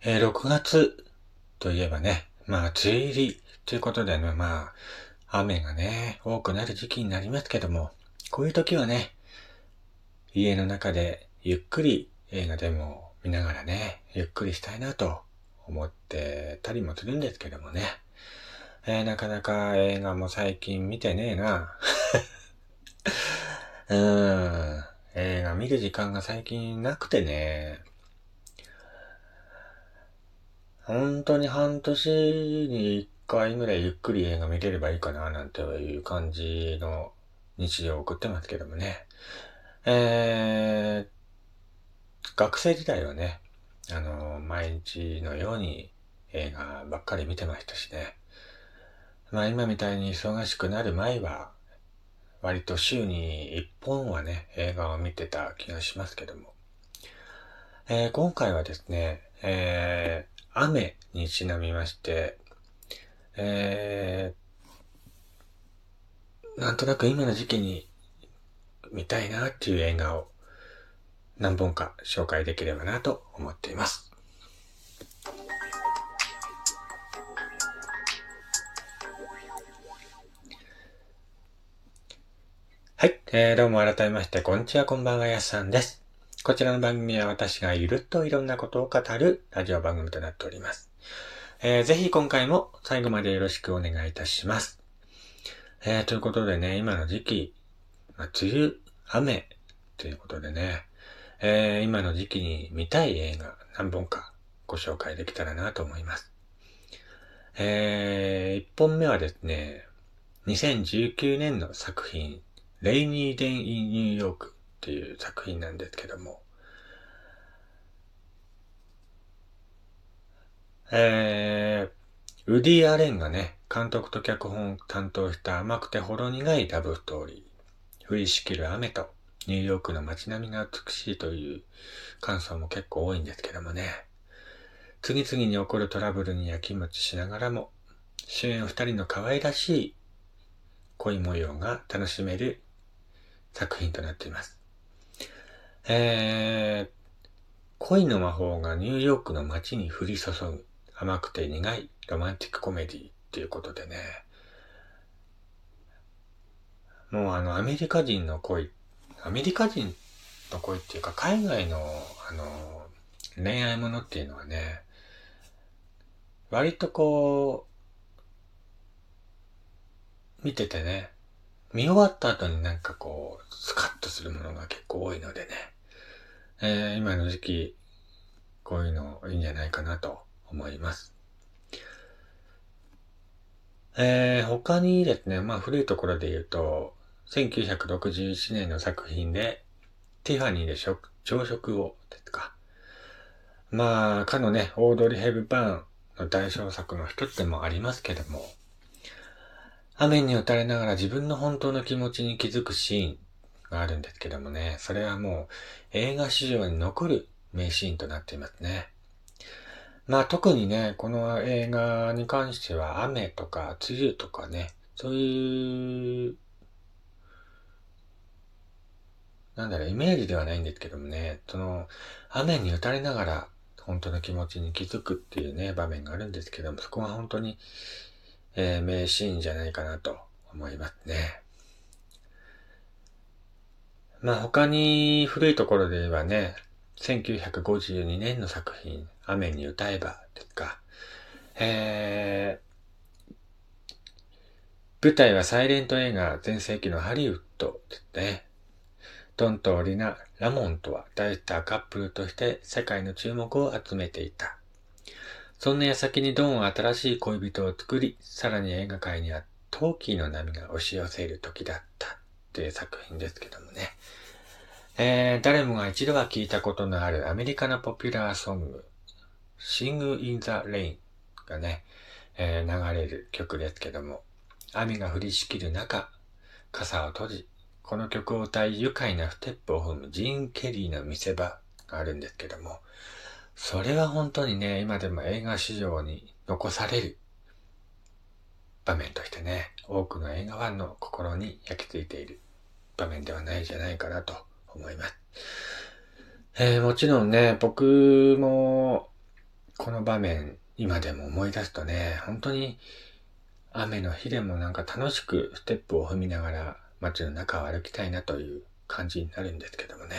えー、6月といえばね、まあ、梅雨入りということでね、まあ、雨がね、多くなる時期になりますけども、こういう時はね、家の中でゆっくり映画でも見ながらね、ゆっくりしたいなと思ってたりもするんですけどもね。えー、なかなか映画も最近見てねえな。うーん。映画見る時間が最近なくてね。本当に半年に一回ぐらいゆっくり映画見れればいいかななんていう感じの日常を送ってますけどもね。えー、学生時代はね、あの、毎日のように映画ばっかり見てましたしね。まあ今みたいに忙しくなる前は、割と週に一本はね、映画を見てた気がしますけども。えー、今回はですね、えー、雨にちなみまして、えー、なんとなく今の時期に見たいなっていう映画を何本か紹介できればなと思っています。はい。えー、どうも改めまして、こんにちは、こんばんは、やすさんです。こちらの番組は私がゆるっといろんなことを語るラジオ番組となっております。えー、ぜひ今回も最後までよろしくお願いいたします。えー、ということでね、今の時期、まあ、梅雨、雨、ということでね、えー、今の時期に見たい映画何本かご紹介できたらなと思います。えー、1本目はですね、2019年の作品、レイニー・デン・イン・ニューヨークっていう作品なんですけども、えー、ウディ・アレンがね、監督と脚本を担当した甘くてほろ苦いラブストーリー、降りしきる雨とニューヨークの街並みが美しいという感想も結構多いんですけどもね、次々に起こるトラブルにやきもちしながらも、主演二人の可愛らしい恋模様が楽しめる作品となっています。えー、恋の魔法がニューヨークの街に降り注ぐ甘くて苦いロマンティックコメディっていうことでね、もうあのアメリカ人の恋、アメリカ人の恋っていうか海外のあの恋愛ものっていうのはね、割とこう、見ててね、見終わった後になんかこう、スカッとするものが結構多いのでね。えー、今の時期、こういうのいいんじゃないかなと思います。えー、他にですね、まあ古いところで言うと、1961年の作品で、ティファニーで食朝食をですか。まあ、かのね、オードリー・ヘブバーンの代表作の一つでもありますけども、雨に打たれながら自分の本当の気持ちに気づくシーンがあるんですけどもね、それはもう映画史上に残る名シーンとなっていますね。まあ特にね、この映画に関しては雨とか梅雨とかね、そういう、なんだろう、イメージではないんですけどもね、その、雨に打たれながら本当の気持ちに気づくっていうね、場面があるんですけども、そこは本当にえー、名シーンじゃないかなと思いますね。まあ他に古いところで言えばね、1952年の作品、雨に歌えばですか。えー、舞台はサイレント映画全盛期のハリウッドですね。ドンとリナ・ラモンとは大スターカップルとして世界の注目を集めていた。そんな矢先にドンは新しい恋人を作り、さらに映画界にはトーキーの波が押し寄せる時だったという作品ですけどもね。えー、誰もが一度は聞いたことのあるアメリカのポピュラーソング、Sing in the Rain がね、えー、流れる曲ですけども、雨が降りしきる中、傘を閉じ、この曲を歌い愉快なステップを踏むジーン・ケリーの見せ場があるんですけども、それは本当にね、今でも映画史上に残される場面としてね、多くの映画ファンの心に焼き付いている場面ではないじゃないかなと思います。えー、もちろんね、僕もこの場面、今でも思い出すとね、本当に雨の日でもなんか楽しくステップを踏みながら街の中を歩きたいなという感じになるんですけどもね。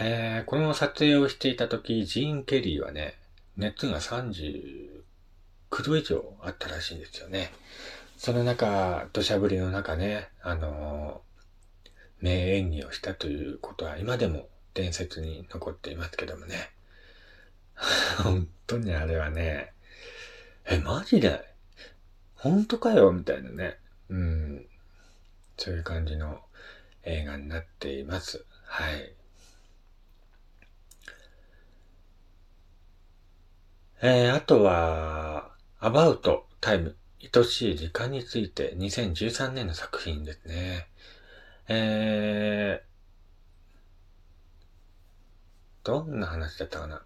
えー、この撮影をしていた時、ジーン・ケリーはね、熱が39度以上あったらしいんですよね。その中、土砂降りの中ね、あの、名演技をしたということは今でも伝説に残っていますけどもね。本当にあれはね、え、マジで？本当かよ？みたいなね。うん。そういう感じの映画になっています。はい。えー、あとは、About Time 愛しい時間について2013年の作品ですね。えー、どんな話だったかな？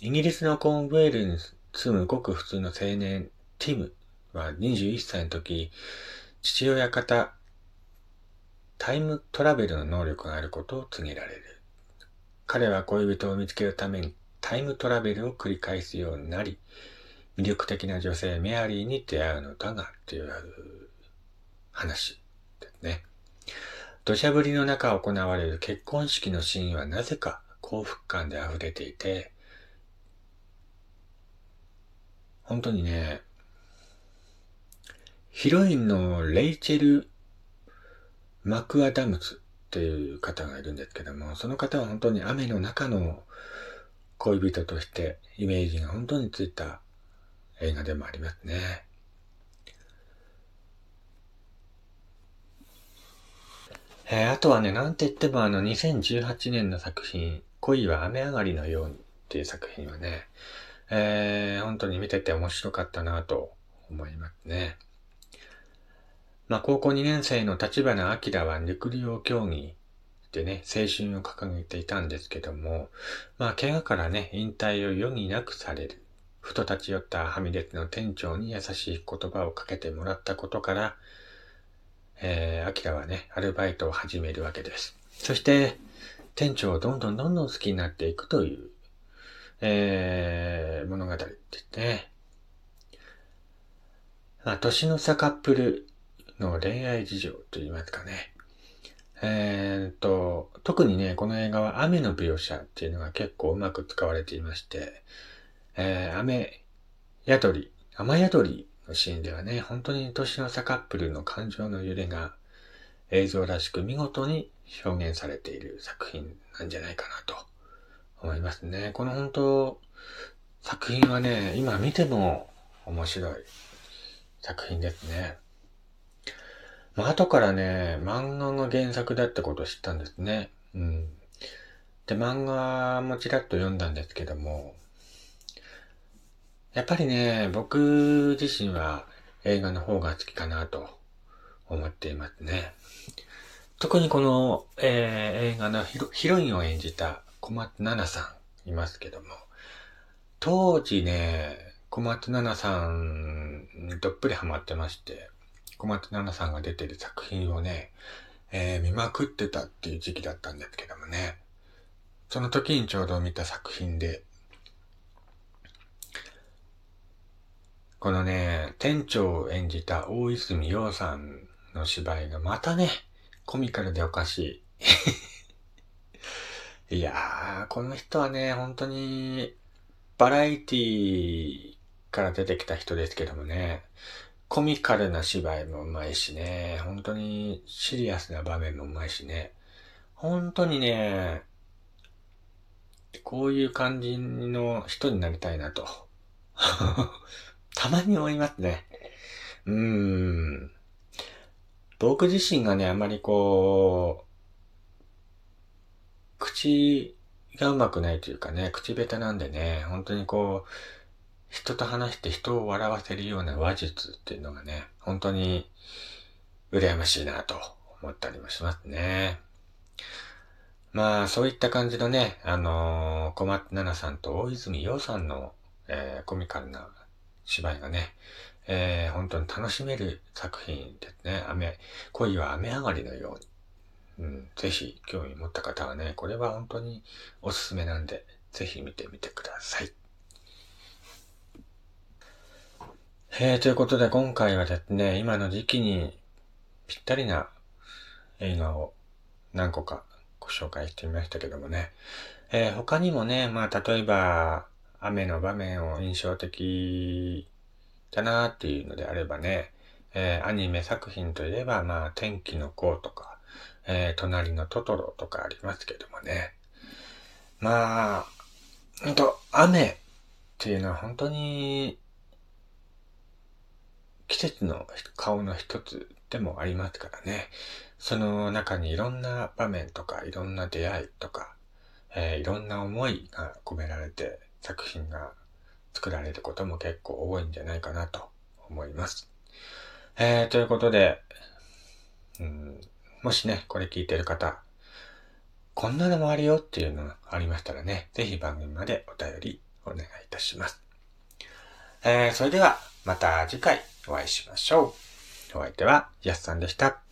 イギリスのコーンウェールに住むごく普通の青年、ティムは21歳の時、父親方、タイムトラベルの能力があることを告げられる。彼は恋人を見つけるためにタイムトラベルを繰り返すようになり、魅力的な女性メアリーに出会うのだが、っていう話ですね。土砂降りの中行われる結婚式のシーンはなぜか幸福感で溢れていて、本当にね、ヒロインのレイチェル・マクアダムスっていう方がいるんですけども、その方は本当に雨の中の恋人としてイメージが本当についた映画でもありますね。えー、あとはね、なんて言ってもあの2018年の作品、恋は雨上がりのようにっていう作品はね、えー、本当に見てて面白かったなと思いますね。まあ、高校2年生の立花明は陸上競技でね、青春を掲げていたんですけども、まあ、怪我からね、引退を余儀なくされる。ふと立ち寄ったファミレスの店長に優しい言葉をかけてもらったことから、えー、アキラはね、アルバイトを始めるわけです。そして、店長をどんどんどんどん好きになっていくという、えー、物語ですね。まあ、年の差カップルの恋愛事情と言いますかね。えー、っと、特にね、この映画は雨の描写っていうのが結構うまく使われていまして、えー、雨宿り、雨宿りのシーンではね、本当に年の差カップルの感情の揺れが映像らしく見事に表現されている作品なんじゃないかなと思いますね。この本当、作品はね、今見ても面白い作品ですね。まあ、後からね、漫画が原作だってことを知ったんですね。うん。で、漫画もちらっと読んだんですけども、やっぱりね、僕自身は映画の方が好きかなと思っていますね。特にこの、えー、映画のヒロインを演じた小松菜奈さんいますけども、当時ね、小松菜奈さんにどっぷりハマってまして、小松菜奈さんが出てる作品をね、えー、見まくってたっていう時期だったんですけどもね。その時にちょうど見た作品で、このね、店長を演じた大泉洋さんの芝居がまたね、コミカルでおかしい。いやー、この人はね、本当に、バラエティから出てきた人ですけどもね、コミカルな芝居もうまいしね、本当にシリアスな場面もうまいしね、本当にね、こういう感じの人になりたいなと。たまに思いますね。うーん。僕自身がね、あまりこう、口がうまくないというかね、口下手なんでね、本当にこう、人と話して人を笑わせるような話術っていうのがね、本当に羨ましいなと思ったりもしますね。まあ、そういった感じのね、あのー、小松菜奈さんと大泉洋さんの、えー、コミカルな芝居がね、えー、本当に楽しめる作品ですね。雨、恋は雨上がりのように。うん、ぜひ興味持った方はね、これは本当におすすめなんで、ぜひ見てみてください。えー、ということで今回はですね、今の時期にぴったりな映画を何個かご紹介してみましたけどもね。えー、他にもね、まあ例えば、雨の場面を印象的だなっていうのであればね、えー、アニメ作品といえば、まあ天気の子とか、えー、隣のトトロとかありますけどもね。まあ、ほんと、雨っていうのは本当に季節の顔の一つでもありますからね。その中にいろんな場面とか、いろんな出会いとか、えー、いろんな思いが込められて作品が作られることも結構多いんじゃないかなと思います。えー、ということで、うん、もしね、これ聞いてる方、こんなのもあるよっていうのがありましたらね、ぜひ番組までお便りお願いいたします。えー、それではまた次回お会いしましょう。お相手はやすさんでした。